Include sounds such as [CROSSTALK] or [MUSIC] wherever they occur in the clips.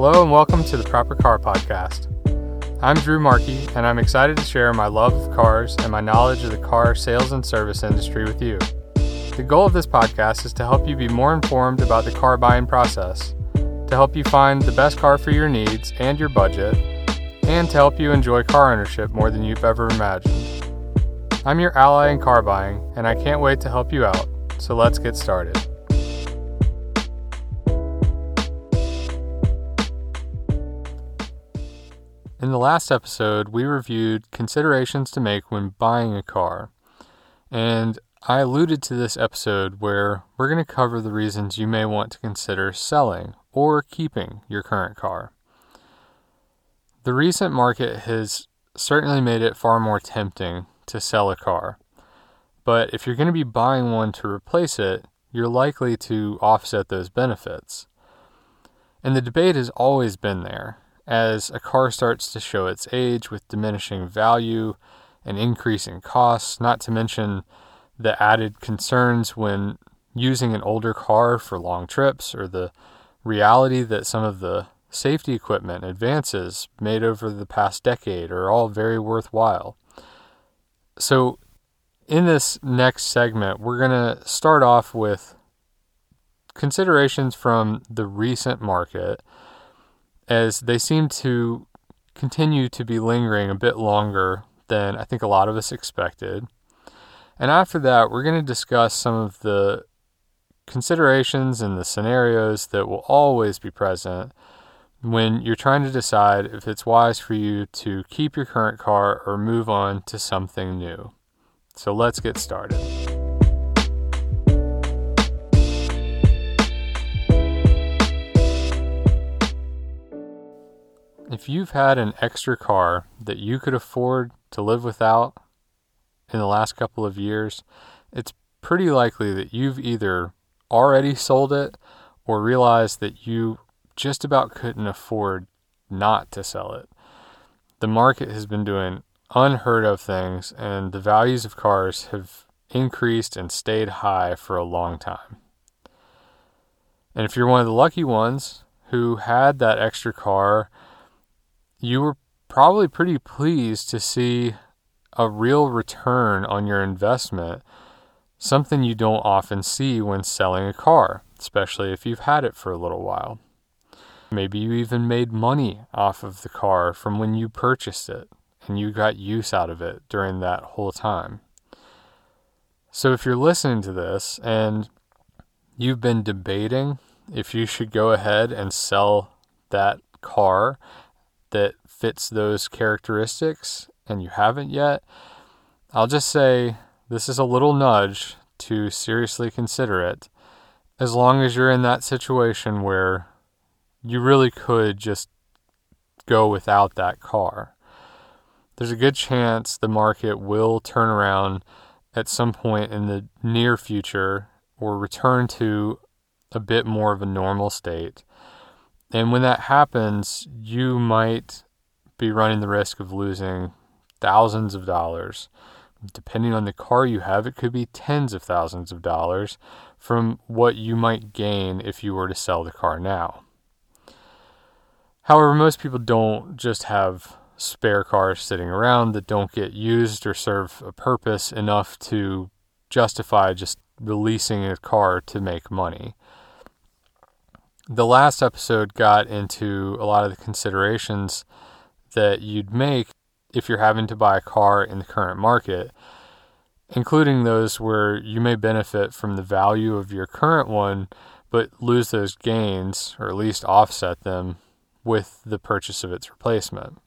Hello and welcome to the Proper Car Podcast. I'm Drew Markey, and I'm excited to share my love of cars and my knowledge of the car sales and service industry with you. The goal of this podcast is to help you be more informed about the car buying process, to help you find the best car for your needs and your budget, and to help you enjoy car ownership more than you've ever imagined. I'm your ally in car buying, and I can't wait to help you out, so let's get started. In the last episode, we reviewed considerations to make when buying a car. And I alluded to this episode where we're going to cover the reasons you may want to consider selling or keeping your current car. The recent market has certainly made it far more tempting to sell a car. But if you're going to be buying one to replace it, you're likely to offset those benefits. And the debate has always been there as a car starts to show its age with diminishing value and increasing costs, not to mention the added concerns when using an older car for long trips or the reality that some of the safety equipment advances made over the past decade are all very worthwhile. So, in this next segment, we're going to start off with considerations from the recent market as they seem to continue to be lingering a bit longer than I think a lot of us expected. And after that, we're going to discuss some of the considerations and the scenarios that will always be present when you're trying to decide if it's wise for you to keep your current car or move on to something new. So let's get started. If you've had an extra car that you could afford to live without in the last couple of years, it's pretty likely that you've either already sold it or realized that you just about couldn't afford not to sell it. The market has been doing unheard of things, and the values of cars have increased and stayed high for a long time. And if you're one of the lucky ones who had that extra car you were probably pretty pleased to see a real return on your investment, something you don't often see when selling a car, especially if you've had it for a little while. Maybe you even made money off of the car from when you purchased it and you got use out of it during that whole time. So, if you're listening to this and you've been debating if you should go ahead and sell that car that fits those characteristics and you haven't yet, I'll just say this is a little nudge to seriously consider it as long as you're in that situation where you really could just go without that car. There's a good chance the market will turn around at some point in the near future or return to a bit more of a normal state and when that happens, you might be running the risk of losing thousands of dollars. Depending on the car you have, it could be tens of thousands of dollars from what you might gain if you were to sell the car now. However, most people don't just have spare cars sitting around that don't get used or serve a purpose enough to justify just releasing a car to make money the last episode got into a lot of the considerations that you'd make if you're having to buy a car in the current market, including those where you may benefit from the value of your current one but lose those gains or at least offset them with the purchase of its replacement.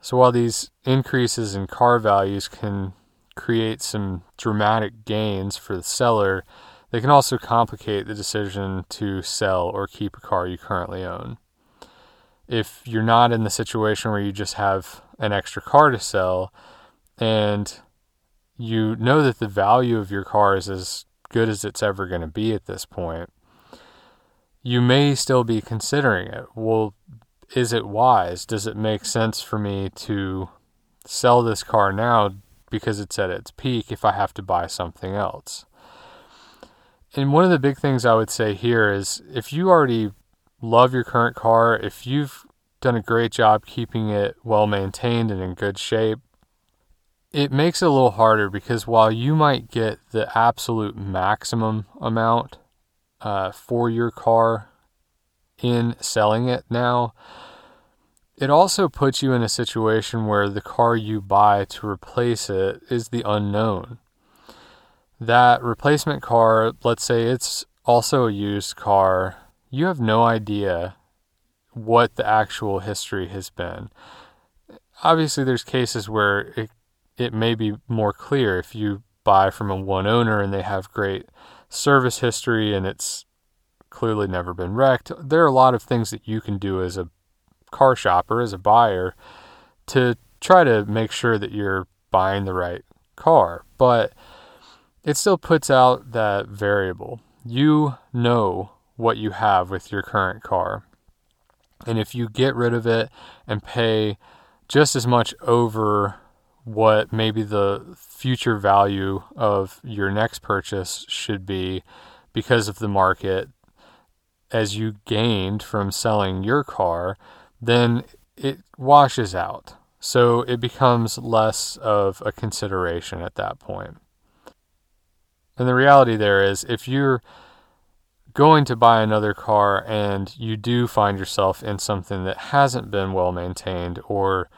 So while these increases in car values can create some dramatic gains for the seller, they can also complicate the decision to sell or keep a car you currently own. If you're not in the situation where you just have an extra car to sell and you know that the value of your car is as good as it's ever going to be at this point, you may still be considering it. Well, is it wise? Does it make sense for me to sell this car now because it's at its peak if I have to buy something else? And one of the big things I would say here is if you already love your current car, if you've done a great job keeping it well maintained and in good shape, it makes it a little harder because while you might get the absolute maximum amount uh, for your car in selling it now, it also puts you in a situation where the car you buy to replace it is the unknown. That replacement car, let's say it's also a used car, you have no idea what the actual history has been. Obviously, there's cases where it it may be more clear if you buy from a one owner and they have great service history and it's clearly never been wrecked. There are a lot of things that you can do as a car shopper, as a buyer, to try to make sure that you're buying the right car. But it still puts out that variable. You know what you have with your current car. And if you get rid of it and pay just as much over what maybe the future value of your next purchase should be because of the market as you gained from selling your car, then it washes out. So it becomes less of a consideration at that point. And the reality there is if you're going to buy another car and you do find yourself in something that hasn't been well maintained or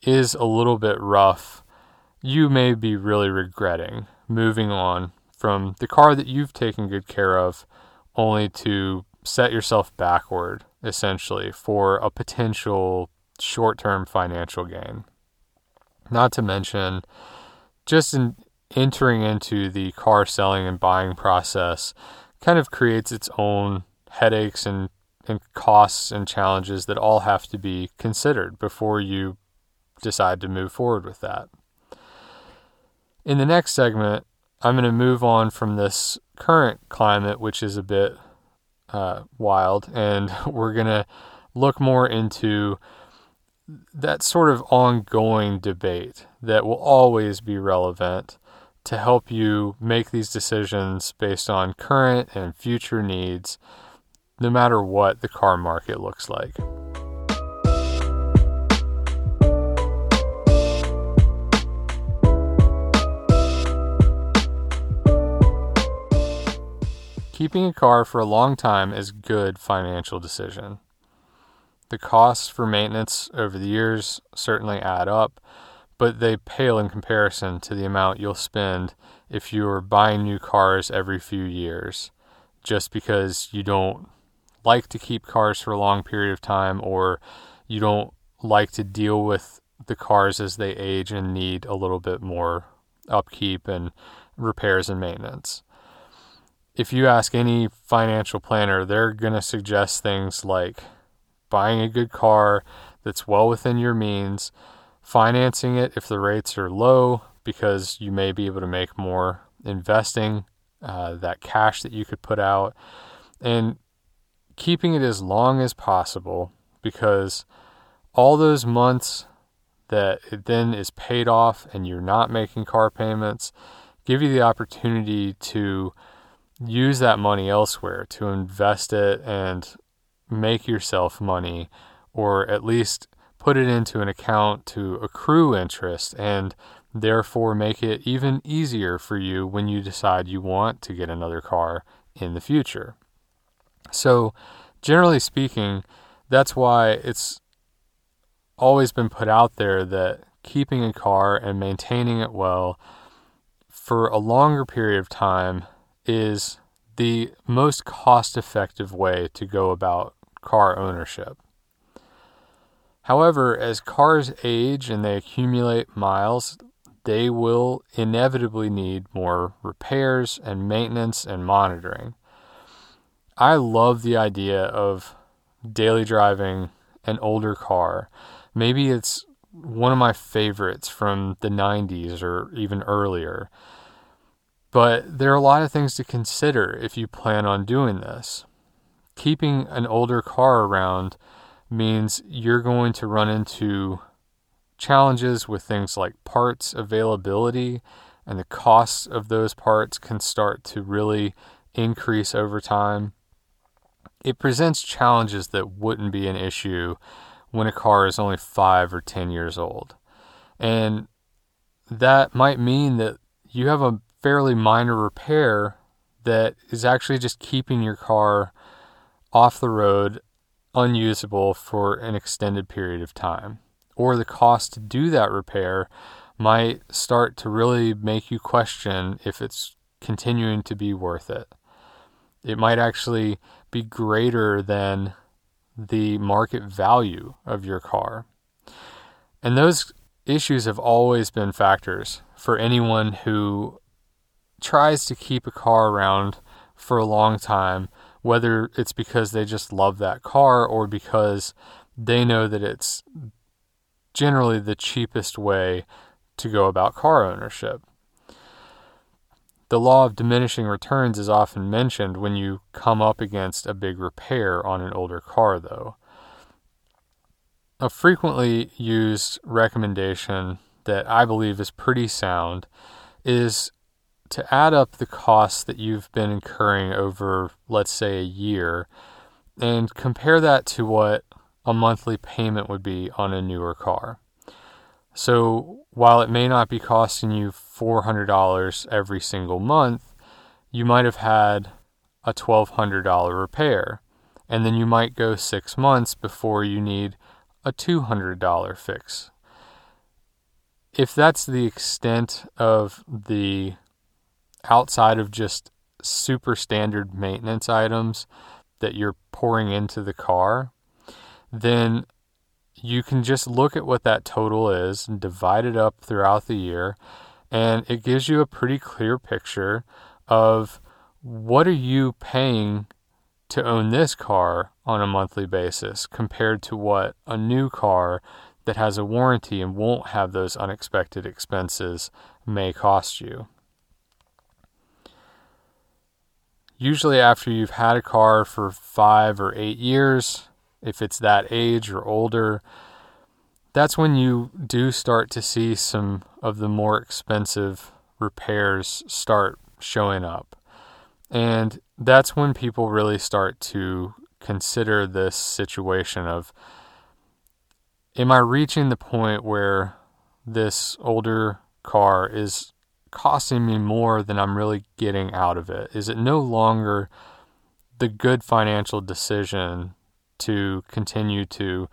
is a little bit rough, you may be really regretting moving on from the car that you've taken good care of only to set yourself backward essentially for a potential short term financial gain. Not to mention, just in entering into the car selling and buying process kind of creates its own headaches and, and costs and challenges that all have to be considered before you decide to move forward with that. In the next segment, I'm going to move on from this current climate, which is a bit uh, wild, and [LAUGHS] we're going to look more into that sort of ongoing debate that will always be relevant to help you make these decisions based on current and future needs, no matter what the car market looks like. Keeping a car for a long time is a good financial decision. The costs for maintenance over the years certainly add up, but they pale in comparison to the amount you'll spend if you are buying new cars every few years. Just because you don't like to keep cars for a long period of time or you don't like to deal with the cars as they age and need a little bit more upkeep and repairs and maintenance. If you ask any financial planner, they're going to suggest things like buying a good car that's well within your means, financing it if the rates are low, because you may be able to make more investing uh, that cash that you could put out, and keeping it as long as possible because all those months that it then is paid off and you're not making car payments give you the opportunity to use that money elsewhere to invest it and make yourself money or at least put it into an account to accrue interest and therefore make it even easier for you when you decide you want to get another car in the future. So, generally speaking, that's why it's always been put out there that keeping a car and maintaining it well for a longer period of time is the most cost effective way to go about car ownership. However, as cars age and they accumulate miles, they will inevitably need more repairs and maintenance and monitoring. I love the idea of daily driving an older car. Maybe it's one of my favorites from the 90s or even earlier. But there are a lot of things to consider if you plan on doing this. Keeping an older car around means you're going to run into challenges with things like parts availability, and the costs of those parts can start to really increase over time. it presents challenges that wouldn't be an issue when a car is only five or 10 years old. And that might mean that you have a fairly minor repair that is actually just keeping your car off the road unusable for an extended period of time. Or the cost to do that repair might start to really make you question if it's continuing to be worth it. It might actually be greater than the market value of your car. And those issues have always been factors for anyone who tries to keep a car around for a long time, whether it's because they just love that car or because they know that it's generally the cheapest way to go about car ownership. The law of diminishing returns is often mentioned when you come up against a big repair on an older car, though. A frequently used recommendation that I believe is pretty sound is to add up the costs that you've been incurring over, let's say, a year and compare that to what a monthly payment would be on a newer car. So while it may not be costing you $400 every single month, you might have had a $1,200 repair. And then you might go six months before you need a $200 fix. If that's the extent of the outside of just super standard maintenance items that you're pouring into the car, then you can just look at what that total is and divide it up throughout the year, and it gives you a pretty clear picture of what are you paying to own this car on a monthly basis compared to what a new car that has a warranty and won't have those unexpected expenses may cost you. Usually, after you've had a car for five or eight years, if it's that age or older, that's when you do start to see some of the more expensive repairs start showing up. And that's when people really start to consider this situation of am I reaching the point where this older car is costing me more than I'm really getting out of it? Is it no longer the good financial decision to continue to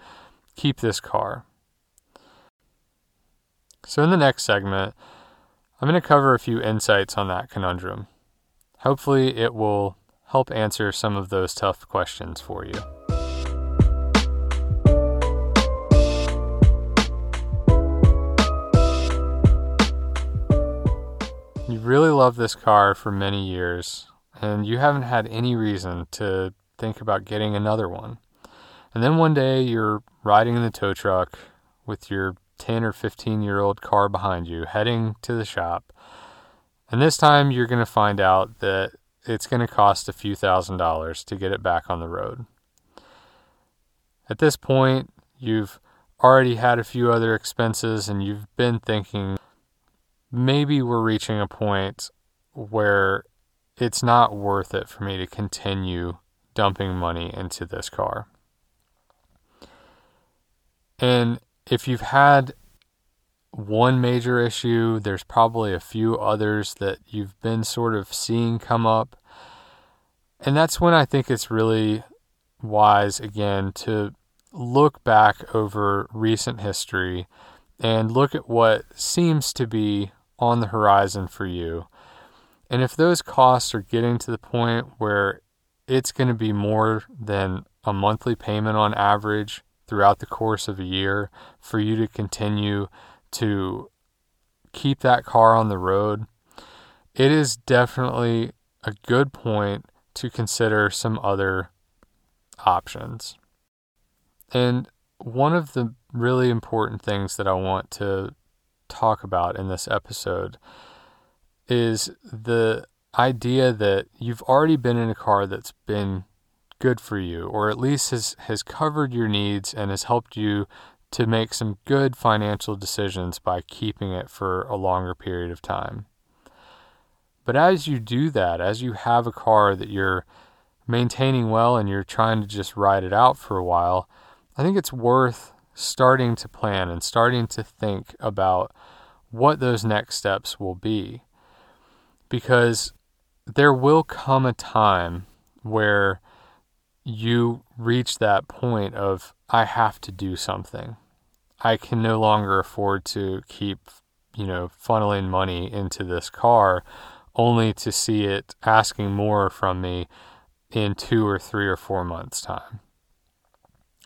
keep this car. So, in the next segment, I'm going to cover a few insights on that conundrum. Hopefully, it will help answer some of those tough questions for you. You really love this car for many years, and you haven't had any reason to think about getting another one. And then one day you're riding in the tow truck with your 10 or 15 year old car behind you, heading to the shop. And this time you're going to find out that it's going to cost a few thousand dollars to get it back on the road. At this point, you've already had a few other expenses and you've been thinking maybe we're reaching a point where it's not worth it for me to continue dumping money into this car. And if you've had one major issue, there's probably a few others that you've been sort of seeing come up. And that's when I think it's really wise, again, to look back over recent history and look at what seems to be on the horizon for you. And if those costs are getting to the point where it's going to be more than a monthly payment on average, throughout the course of a year for you to continue to keep that car on the road, it is definitely a good point to consider some other options. And one of the really important things that I want to talk about in this episode is the idea that you've already been in a car that's been good for you, or at least has, has covered your needs and has helped you to make some good financial decisions by keeping it for a longer period of time. But as you do that, as you have a car that you're maintaining well and you're trying to just ride it out for a while, I think it's worth starting to plan and starting to think about what those next steps will be. Because there will come a time where you reach that point of, I have to do something. I can no longer afford to keep, you know, funneling money into this car only to see it asking more from me in two or three or four months' time.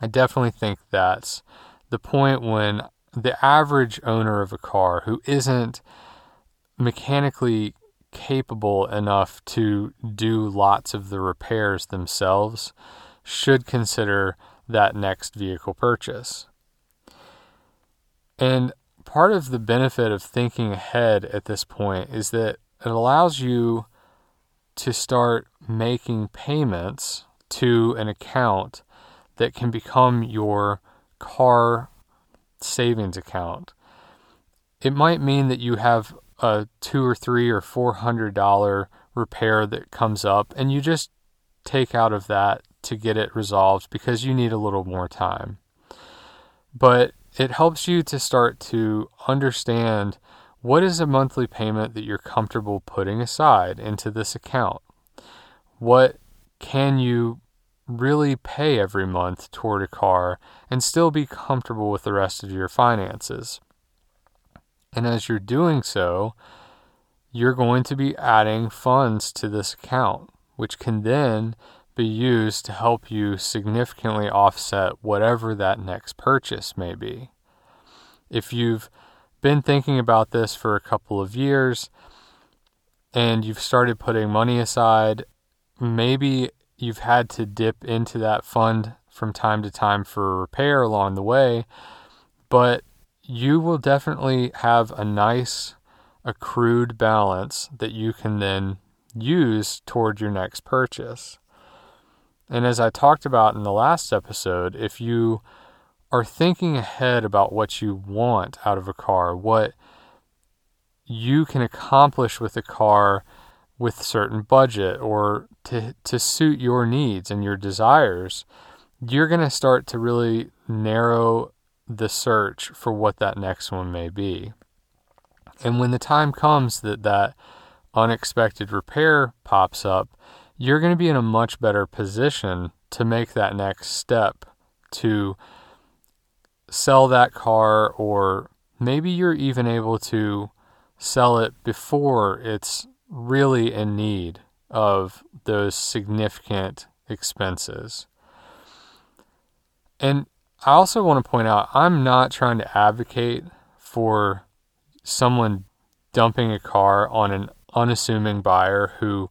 I definitely think that's the point when the average owner of a car who isn't mechanically capable enough to do lots of the repairs themselves should consider that next vehicle purchase. And part of the benefit of thinking ahead at this point is that it allows you to start making payments to an account that can become your car savings account. It might mean that you have a two or three or four hundred dollar repair that comes up and you just take out of that to get it resolved because you need a little more time. But it helps you to start to understand what is a monthly payment that you're comfortable putting aside into this account? What can you really pay every month toward a car and still be comfortable with the rest of your finances? And as you're doing so, you're going to be adding funds to this account, which can then be used to help you significantly offset whatever that next purchase may be. If you've been thinking about this for a couple of years and you've started putting money aside, maybe you've had to dip into that fund from time to time for repair along the way, but you will definitely have a nice accrued balance that you can then use toward your next purchase. And as I talked about in the last episode, if you are thinking ahead about what you want out of a car, what you can accomplish with a car with certain budget or to, to suit your needs and your desires, you're going to start to really narrow the search for what that next one may be. And when the time comes that that unexpected repair pops up, you're going to be in a much better position to make that next step to sell that car, or maybe you're even able to sell it before it's really in need of those significant expenses. And I also want to point out I'm not trying to advocate for someone dumping a car on an unassuming buyer who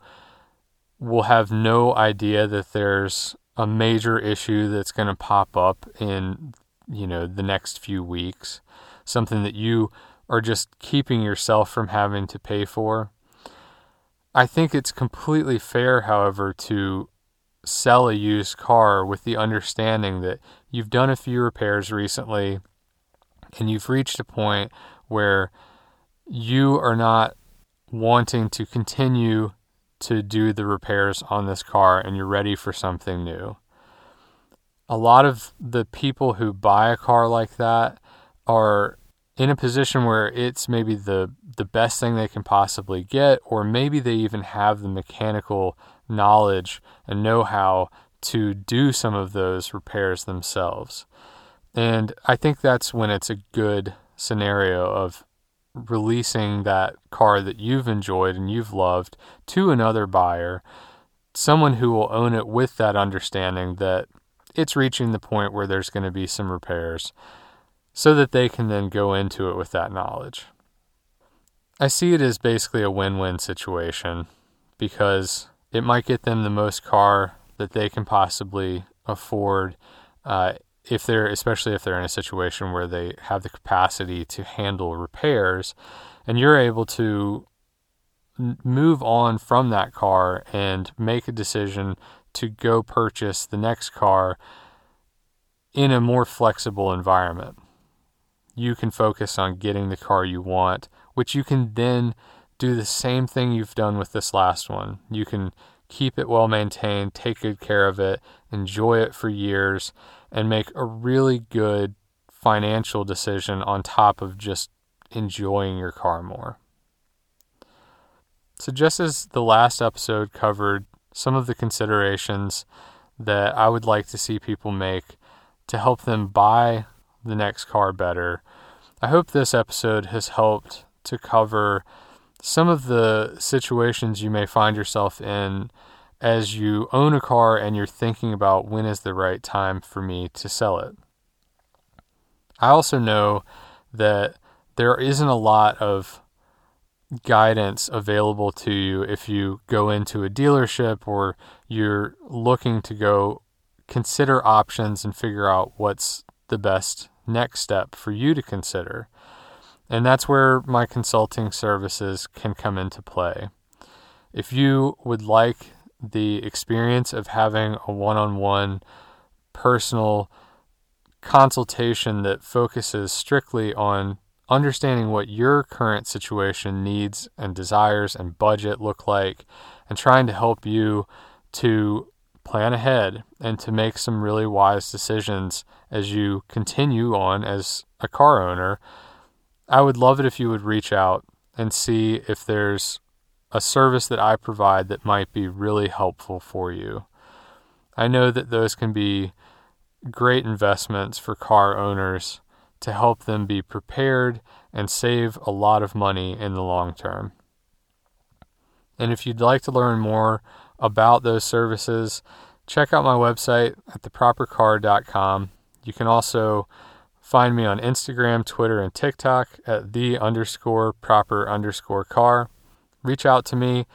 will have no idea that there's a major issue that's going to pop up in you know the next few weeks something that you are just keeping yourself from having to pay for i think it's completely fair however to sell a used car with the understanding that you've done a few repairs recently and you've reached a point where you are not wanting to continue to do the repairs on this car and you're ready for something new. A lot of the people who buy a car like that are in a position where it's maybe the the best thing they can possibly get or maybe they even have the mechanical knowledge and know-how to do some of those repairs themselves. And I think that's when it's a good scenario of releasing that car that you've enjoyed and you've loved to another buyer, someone who will own it with that understanding that it's reaching the point where there's going to be some repairs so that they can then go into it with that knowledge. I see it as basically a win win situation because it might get them the most car that they can possibly afford uh, if they're especially if they're in a situation where they have the capacity to handle repairs and you're able to move on from that car and make a decision to go purchase the next car in a more flexible environment. You can focus on getting the car you want, which you can then do the same thing you've done with this last one. You can keep it well maintained, take good care of it, enjoy it for years, and make a really good financial decision on top of just enjoying your car more. So, just as the last episode covered some of the considerations that I would like to see people make to help them buy the next car better, I hope this episode has helped to cover some of the situations you may find yourself in as you own a car and you're thinking about when is the right time for me to sell it. I also know that there isn't a lot of guidance available to you if you go into a dealership or you're looking to go consider options and figure out what's the best next step for you to consider. And that's where my consulting services can come into play. If you would like the experience of having a one on one personal consultation that focuses strictly on understanding what your current situation needs and desires and budget look like, and trying to help you to plan ahead and to make some really wise decisions as you continue on as a car owner. I would love it if you would reach out and see if there's a service that I provide that might be really helpful for you. I know that those can be great investments for car owners to help them be prepared and save a lot of money in the long term. And if you'd like to learn more about those services, check out my website at thepropercar.com. You can also find me on Instagram, Twitter, and TikTok at the underscore proper underscore car. Reach out to me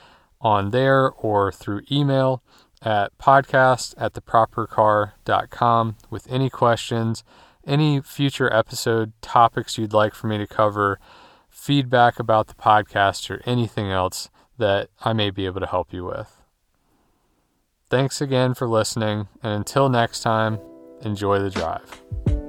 on there or through email at podcast at thepropercar.com with any questions any future episode topics you'd like for me to cover, feedback about the podcast, or anything else that I may be able to help you with. Thanks again for listening, and until next time, enjoy the drive.